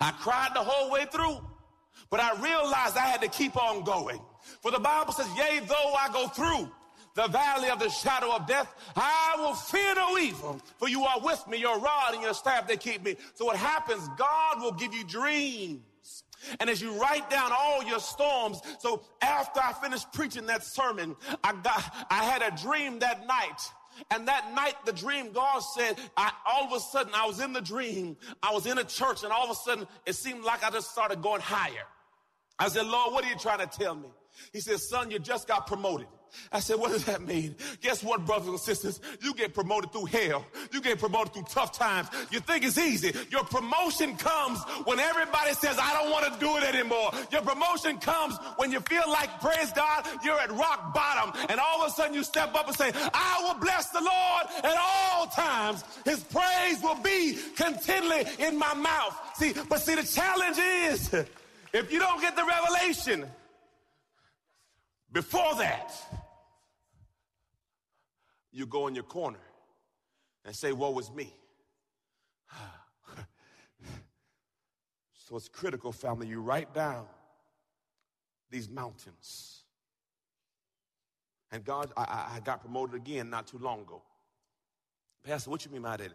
I cried the whole way through, but I realized I had to keep on going. For the Bible says, Yea, though I go through the valley of the shadow of death, I will fear no evil, for you are with me, your rod and your staff, they keep me. So what happens, God will give you dreams. And as you write down all your storms, so after I finished preaching that sermon, I got, I had a dream that night and that night, the dream, God said, I, all of a sudden, I was in the dream. I was in a church, and all of a sudden, it seemed like I just started going higher. I said, Lord, what are you trying to tell me? He said, Son, you just got promoted. I said, what does that mean? Guess what, brothers and sisters? You get promoted through hell. You get promoted through tough times. You think it's easy. Your promotion comes when everybody says, I don't want to do it anymore. Your promotion comes when you feel like, praise God, you're at rock bottom. And all of a sudden you step up and say, I will bless the Lord at all times. His praise will be continually in my mouth. See, but see, the challenge is if you don't get the revelation, before that, you go in your corner and say, Woe is me. so it's critical, family, you write down these mountains. And God, I, I got promoted again not too long ago. Pastor, what you mean by that?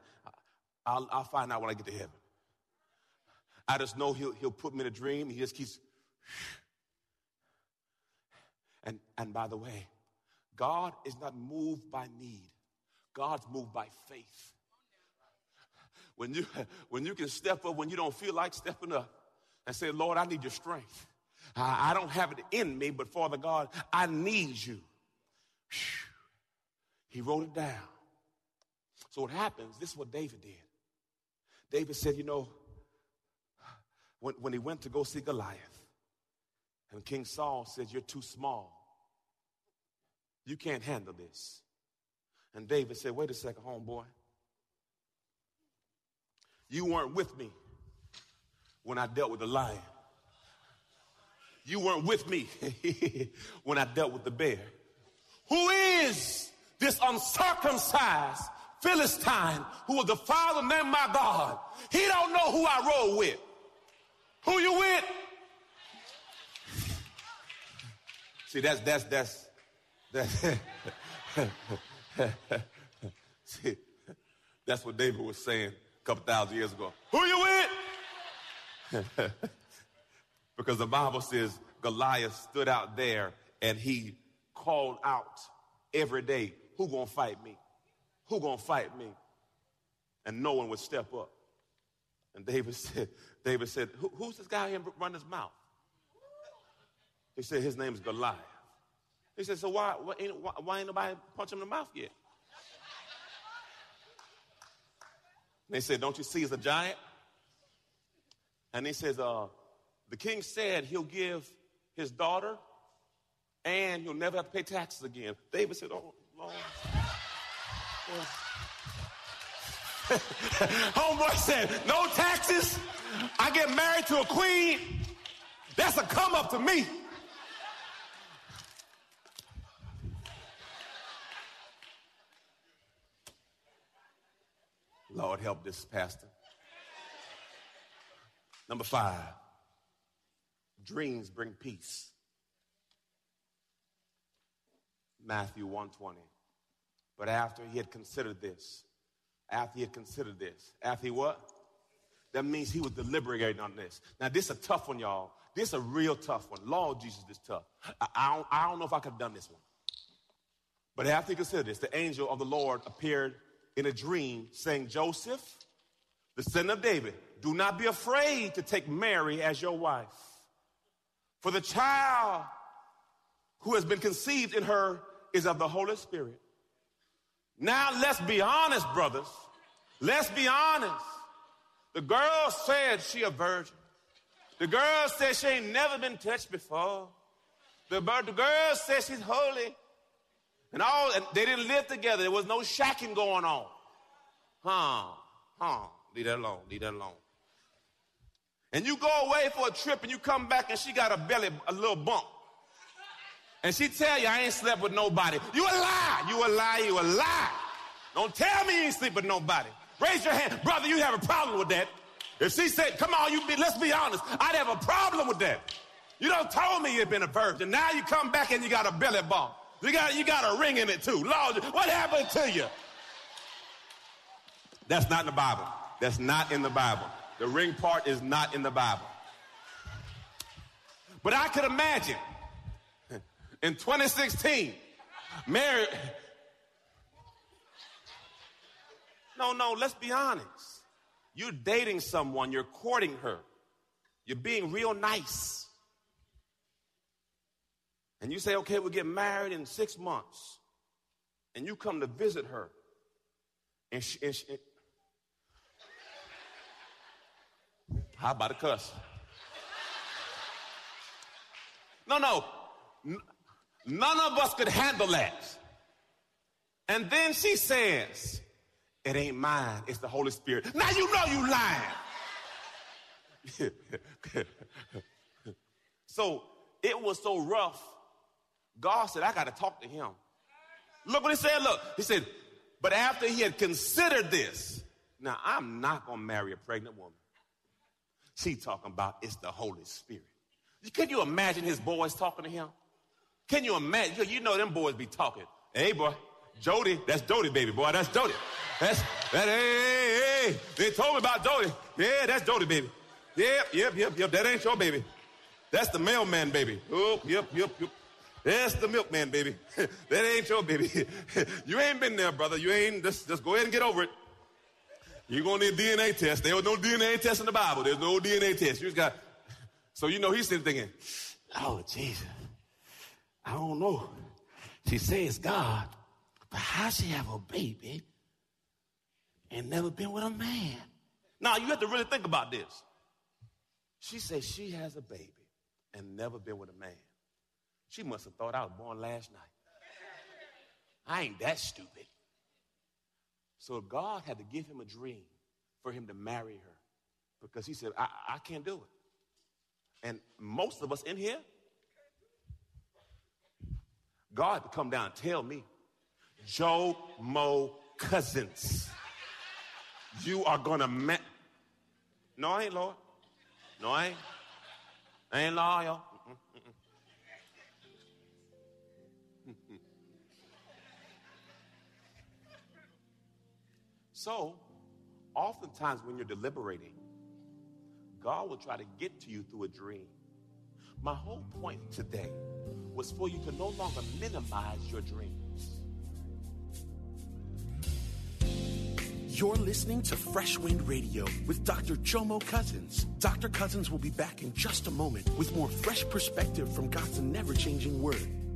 I'll, I'll find out when I get to heaven. I just know he'll, he'll put me in a dream. He just keeps. And, and by the way, God is not moved by need. God's moved by faith. When you, when you can step up when you don't feel like stepping up and say, Lord, I need your strength. I, I don't have it in me, but Father God, I need you. He wrote it down. So what happens, this is what David did. David said, you know, when, when he went to go see Goliath, and King Saul said, You're too small. You can't handle this. And David said, Wait a second, homeboy. You weren't with me when I dealt with the lion. You weren't with me when I dealt with the bear. Who is this uncircumcised Philistine who will defile the name of my God? He don't know who I roll with. Who you with? See, that's that's that's that's, See, that's what David was saying a couple thousand years ago. Who you with? because the Bible says Goliath stood out there and he called out every day, who gonna fight me? Who gonna fight me? And no one would step up. And David said, David said, Who, who's this guy here running his mouth? He said, his name is Goliath. He said, so why, why, ain't, why, why ain't nobody punch him in the mouth yet? And they said, don't you see he's a giant? And he says, uh, the king said he'll give his daughter and he'll never have to pay taxes again. David said, oh, Lord. Homeboy said, no taxes. I get married to a queen. That's a come up to me. Lord, help this pastor. Number five, dreams bring peace. Matthew 120. But after he had considered this, after he had considered this, after he what? That means he was deliberating on this. Now, this is a tough one, y'all. This is a real tough one. Lord Jesus, this tough. I, I, don't, I don't know if I could have done this one. But after he considered this, the angel of the Lord appeared in a dream saying, Joseph, the son of David, do not be afraid to take Mary as your wife. For the child who has been conceived in her is of the Holy Spirit. Now let's be honest, brothers. Let's be honest. The girl said she a virgin. The girl said she ain't never been touched before. The, the girl said she's holy. And all and they didn't live together. There was no shacking going on. Huh, huh. Leave that alone. Leave that alone. And you go away for a trip and you come back and she got a belly, a little bump. And she tell you, I ain't slept with nobody. You a lie. You a lie. You a lie. Don't tell me you ain't sleep with nobody. Raise your hand. Brother, you have a problem with that. If she said, come on, you be, let's be honest, I'd have a problem with that. You don't told me you've been a virgin. Now you come back and you got a belly bump. You got, you got a ring in it too. Lord, what happened to you? That's not in the Bible. That's not in the Bible. The ring part is not in the Bible. But I could imagine in 2016, Mary. No, no, let's be honest. You're dating someone, you're courting her, you're being real nice. And you say, okay, we'll get married in six months. And you come to visit her. And she, and she and how about a cuss? No, no. None of us could handle that. And then she says, it ain't mine, it's the Holy Spirit. Now you know you lying. so it was so rough. God said, I got to talk to him. Look what he said. Look, he said, but after he had considered this, now I'm not going to marry a pregnant woman. She talking about it's the Holy Spirit. Can you imagine his boys talking to him? Can you imagine? You know them boys be talking. Hey, boy, Jody, that's Jody, baby boy. That's Jody. That's that. Hey, hey, hey. They told me about Jody. Yeah, that's Jody, baby. Yep, yep, yep, yep. That ain't your baby. That's the mailman, baby. Oh, yep, yep, yep. That's the milkman, baby. that ain't your baby. you ain't been there, brother. You ain't. Just, just go ahead and get over it. You're gonna need a DNA test. There was no DNA test in the Bible. There's no DNA test. You just got. So you know he's sitting thinking, "Oh Jesus, I don't know." She says God, but how she have a baby and never been with a man? Now you have to really think about this. She says she has a baby and never been with a man. She must have thought I was born last night. I ain't that stupid. So God had to give him a dream for him to marry her because he said, I, I can't do it. And most of us in here, God to come down and tell me, Joe Mo Cousins, you are gonna ma- No, I ain't Lord. No, I ain't. I ain't loyal. So, oftentimes when you're deliberating, God will try to get to you through a dream. My whole point today was for you to no longer minimize your dreams. You're listening to Fresh Wind Radio with Dr. Jomo Cousins. Dr. Cousins will be back in just a moment with more fresh perspective from God's never changing word.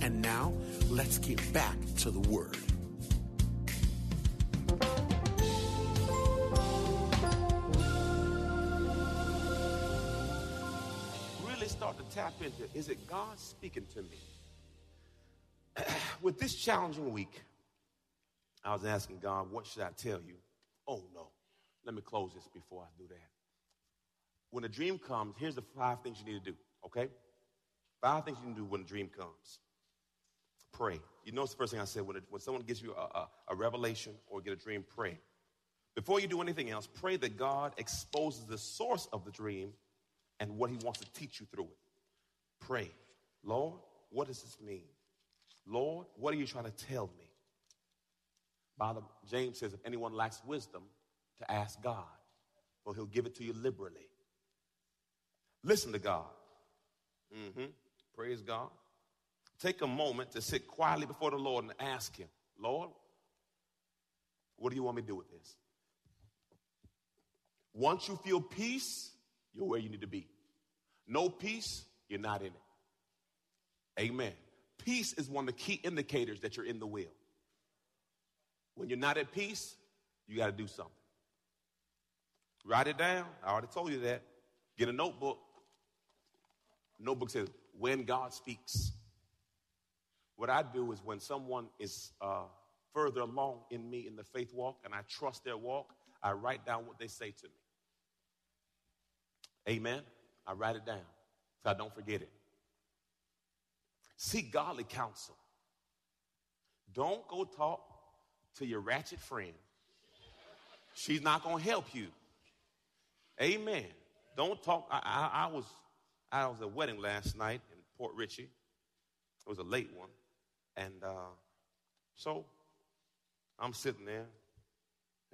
And now, let's get back to the Word. Really start to tap into is it God speaking to me? With this challenging week, I was asking God, what should I tell you? Oh no. Let me close this before I do that. When a dream comes, here's the five things you need to do, okay? Five things you can do when a dream comes. Pray. You notice the first thing I said when, it, when someone gives you a, a, a revelation or get a dream, pray. Before you do anything else, pray that God exposes the source of the dream and what He wants to teach you through it. Pray, Lord, what does this mean? Lord, what are you trying to tell me? Father, James says, if anyone lacks wisdom, to ask God, for He'll give it to you liberally. Listen to God. Mm-hmm. Praise God. Take a moment to sit quietly before the Lord and ask Him, Lord, what do you want me to do with this? Once you feel peace, you're where you need to be. No peace, you're not in it. Amen. Peace is one of the key indicators that you're in the will. When you're not at peace, you got to do something. Write it down. I already told you that. Get a notebook. Notebook says, when God speaks. What I do is when someone is uh, further along in me in the faith walk and I trust their walk, I write down what they say to me. Amen. I write it down so I don't forget it. Seek godly counsel. Don't go talk to your ratchet friend. She's not going to help you. Amen. Don't talk. I, I, I, was I was at a wedding last night in Port Richey. It was a late one, and uh, so I'm sitting there,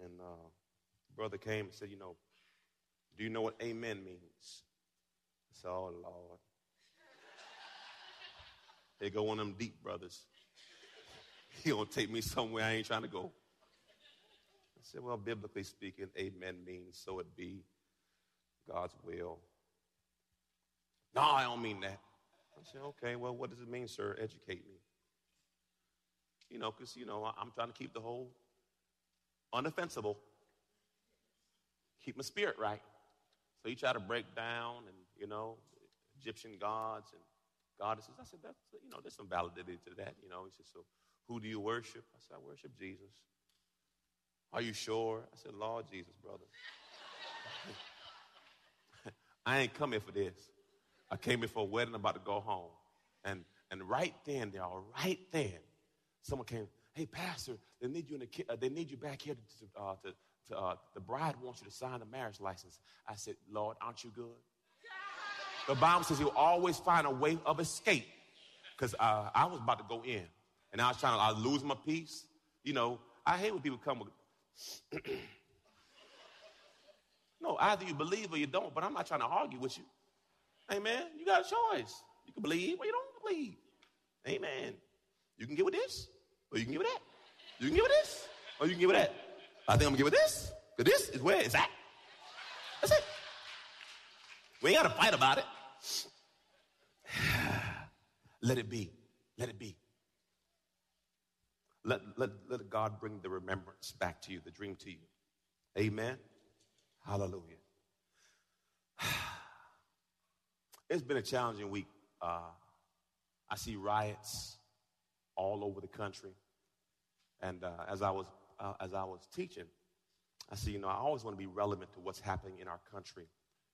and uh, brother came and said, "You know, do you know what amen means?" I said, "Oh Lord." They go of them deep brothers. He gonna take me somewhere I ain't trying to go. I said, well, biblically speaking, amen means so it be God's will. No, I don't mean that. I said, okay, well, what does it mean, sir? Educate me. You know, because, you know, I'm trying to keep the whole unoffensible, keep my spirit right. So he tried to break down and, you know, Egyptian gods and goddesses. I said, that's, you know, there's some validity to that. You know, he said, so who do you worship? I said, I worship Jesus. Are you sure? I said, Lord Jesus, brother. I ain't come here for this. I came here for a wedding, I'm about to go home. And, and right then, they all right then, someone came, hey, pastor, they need you, in the, uh, they need you back here to, uh, to, to uh, the bride wants you to sign a marriage license. I said, Lord, aren't you good? The Bible says you'll always find a way of escape. Because uh, I was about to go in, and I was trying to I losing my peace. You know, I hate when people come with. no, either you believe or you don't, but I'm not trying to argue with you. Amen. You got a choice. You can believe or you don't believe. Amen. You can get with this, or you can give it that. You can give it this, or you can give it that. I think I'm gonna give it this, because this is where it's at. That's it. We ain't got to fight about it. let it be. Let it be. Let, let, let God bring the remembrance back to you, the dream to you. Amen. Hallelujah. It's been a challenging week. Uh, I see riots all over the country. And uh, as, I was, uh, as I was teaching, I said, you know, I always want to be relevant to what's happening in our country.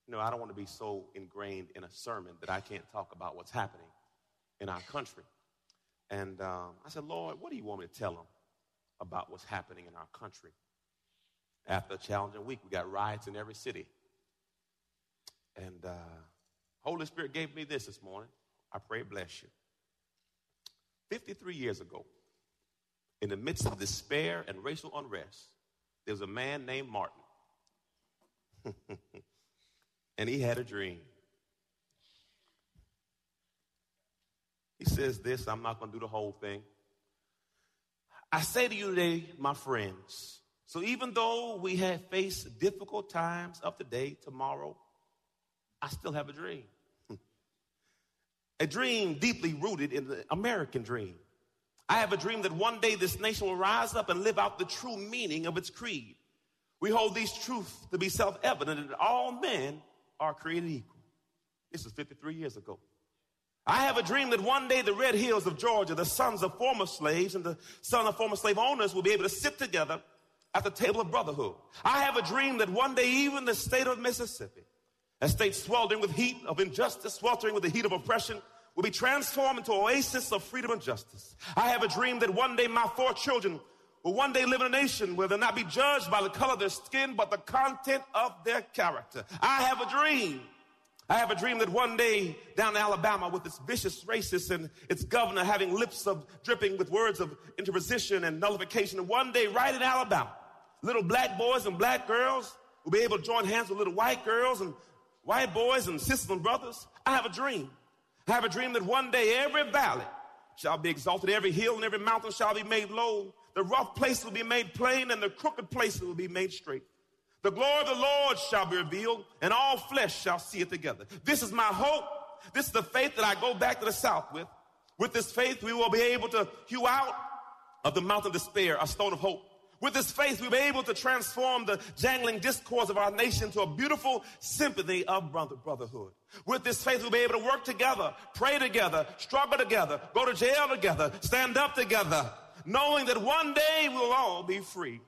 You know, I don't want to be so ingrained in a sermon that I can't talk about what's happening in our country. And um, I said, Lord, what do you want me to tell them about what's happening in our country? After a challenging week, we got riots in every city. And uh, Holy Spirit gave me this this morning. I pray bless you. 53 years ago, in the midst of despair and racial unrest, there was a man named Martin. and he had a dream. He says this, I'm not going to do the whole thing. I say to you today, my friends, so even though we have faced difficult times of today, tomorrow, I still have a dream. A dream deeply rooted in the American dream. I have a dream that one day this nation will rise up and live out the true meaning of its creed. We hold these truths to be self evident that all men are created equal. This was 53 years ago. I have a dream that one day the red hills of Georgia, the sons of former slaves and the sons of former slave owners will be able to sit together at the table of brotherhood. I have a dream that one day even the state of Mississippi, a state sweltering with heat of injustice, sweltering with the heat of oppression, will be transformed into oasis of freedom and justice. I have a dream that one day my four children will one day live in a nation where they'll not be judged by the color of their skin, but the content of their character. I have a dream. I have a dream that one day down in Alabama with its vicious racists and its governor having lips of dripping with words of interposition and nullification, and one day right in Alabama, little black boys and black girls will be able to join hands with little white girls and white boys and sisters and brothers. I have a dream. I have a dream that one day every valley shall be exalted, every hill and every mountain shall be made low. The rough place will be made plain and the crooked places will be made straight. The glory of the Lord shall be revealed and all flesh shall see it together. This is my hope. This is the faith that I go back to the south with. With this faith, we will be able to hew out of the mountain of despair a stone of hope with this faith, we were able to transform the jangling discords of our nation to a beautiful symphony of brother, brotherhood. With this faith, we'll be able to work together, pray together, struggle together, go to jail together, stand up together, knowing that one day we'll all be free.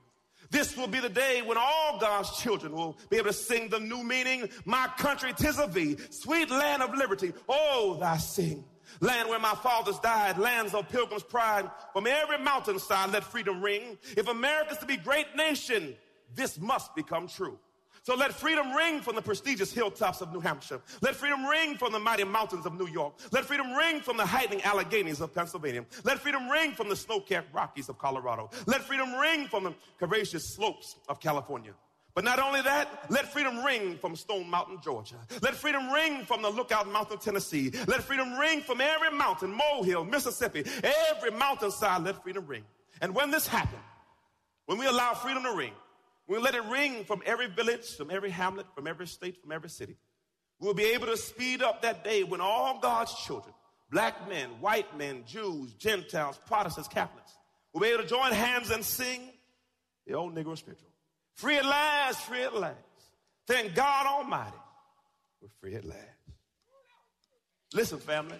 This will be the day when all God's children will be able to sing the new meaning, My country, tis of thee, sweet land of liberty. Oh, thy sing. Land where my fathers died, lands of pilgrim's pride. From every mountainside, let freedom ring. If America's to be great nation, this must become true. So let freedom ring from the prestigious hilltops of New Hampshire. Let freedom ring from the mighty mountains of New York. Let freedom ring from the heightening Alleghanies of Pennsylvania. Let freedom ring from the snow-capped Rockies of Colorado. Let freedom ring from the courageous slopes of California. But not only that, let freedom ring from Stone Mountain, Georgia. Let freedom ring from the Lookout Mountain, Tennessee. Let freedom ring from every mountain, molehill, Mississippi, every mountainside, let freedom ring. And when this happens, when we allow freedom to ring, we let it ring from every village, from every hamlet, from every state, from every city. We'll be able to speed up that day when all God's children, black men, white men, Jews, Gentiles, Protestants, Catholics, will be able to join hands and sing the old Negro spiritual. Free at last, free at last. Thank God Almighty, we're free at last. Listen, family.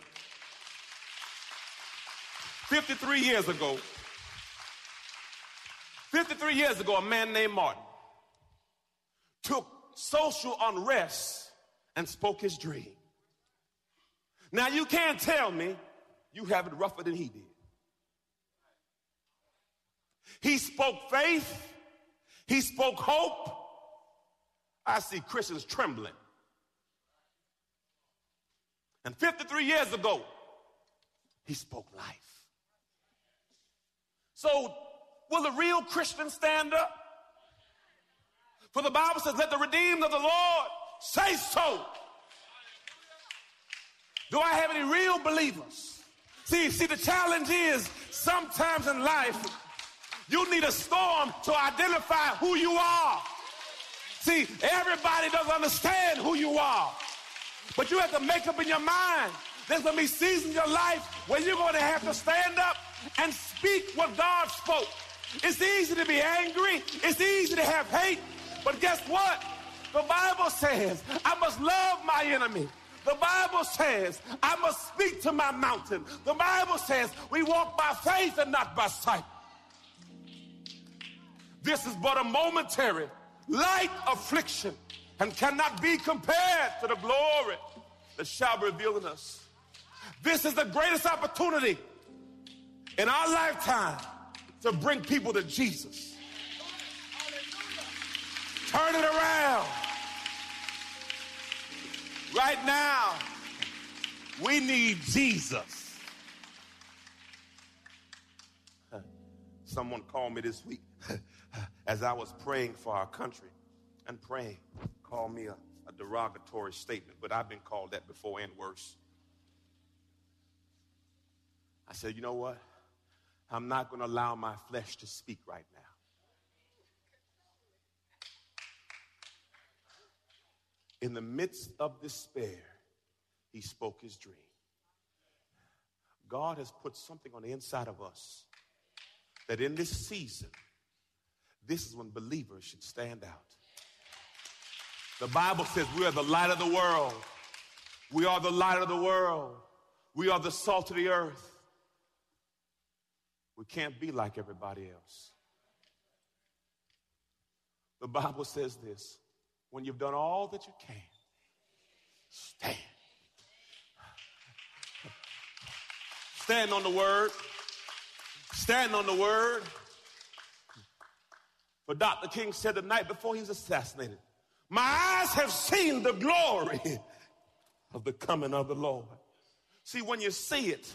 53 years ago, 53 years ago, a man named Martin took social unrest and spoke his dream. Now, you can't tell me you have it rougher than he did. He spoke faith he spoke hope. I see Christians trembling. And 53 years ago, he spoke life. So, will the real Christian stand up? For the Bible says, let the redeemed of the Lord say so. Do I have any real believers? See, see, the challenge is sometimes in life, you need a storm to identify who you are. See, everybody doesn't understand who you are. But you have to make up in your mind. There's going to be seasons in your life where you're going to have to stand up and speak what God spoke. It's easy to be angry. It's easy to have hate. But guess what? The Bible says, I must love my enemy. The Bible says, I must speak to my mountain. The Bible says, we walk by faith and not by sight. This is but a momentary, light affliction and cannot be compared to the glory that shall be revealed in us. This is the greatest opportunity in our lifetime to bring people to Jesus. Turn it around. Right now, we need Jesus. Someone called me this week as I was praying for our country and praying, called me a, a derogatory statement, but I've been called that before and worse. I said, you know what? I'm not going to allow my flesh to speak right now. In the midst of despair, he spoke his dream. God has put something on the inside of us that in this season, this is when believers should stand out. The Bible says we are the light of the world. We are the light of the world. We are the salt of the earth. We can't be like everybody else. The Bible says this when you've done all that you can, stand. Stand on the word. Stand on the word. But Dr. King said the night before he was assassinated, My eyes have seen the glory of the coming of the Lord. See, when you see it,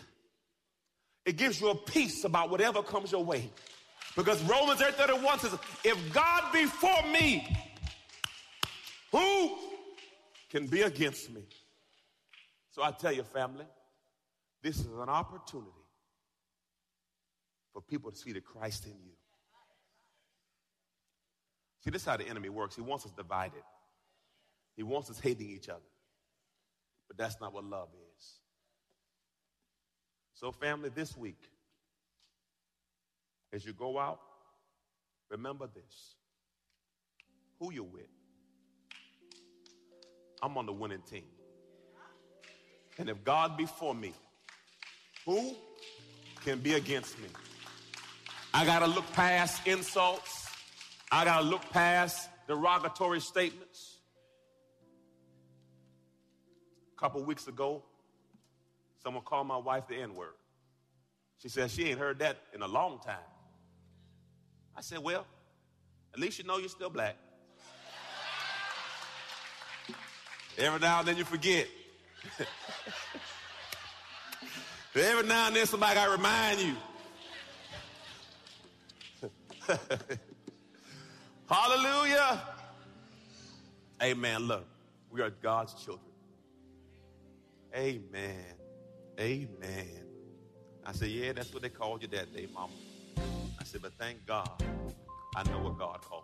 it gives you a peace about whatever comes your way. Because Romans 8 31 says, If God be for me, who can be against me? So I tell you, family, this is an opportunity for people to see the Christ in you. See, this is how the enemy works. He wants us divided, he wants us hating each other. But that's not what love is. So, family, this week, as you go out, remember this who you're with. I'm on the winning team. And if God be for me, who can be against me? I got to look past insults. I got to look past derogatory statements. A couple weeks ago, someone called my wife the N word. She said she ain't heard that in a long time. I said, Well, at least you know you're still black. Every now and then you forget. Every now and then somebody got to remind you. Hallelujah. Amen. Look, we are God's children. Amen. Amen. I said, Yeah, that's what they called you that day, Mama. I said, But thank God, I know what God called.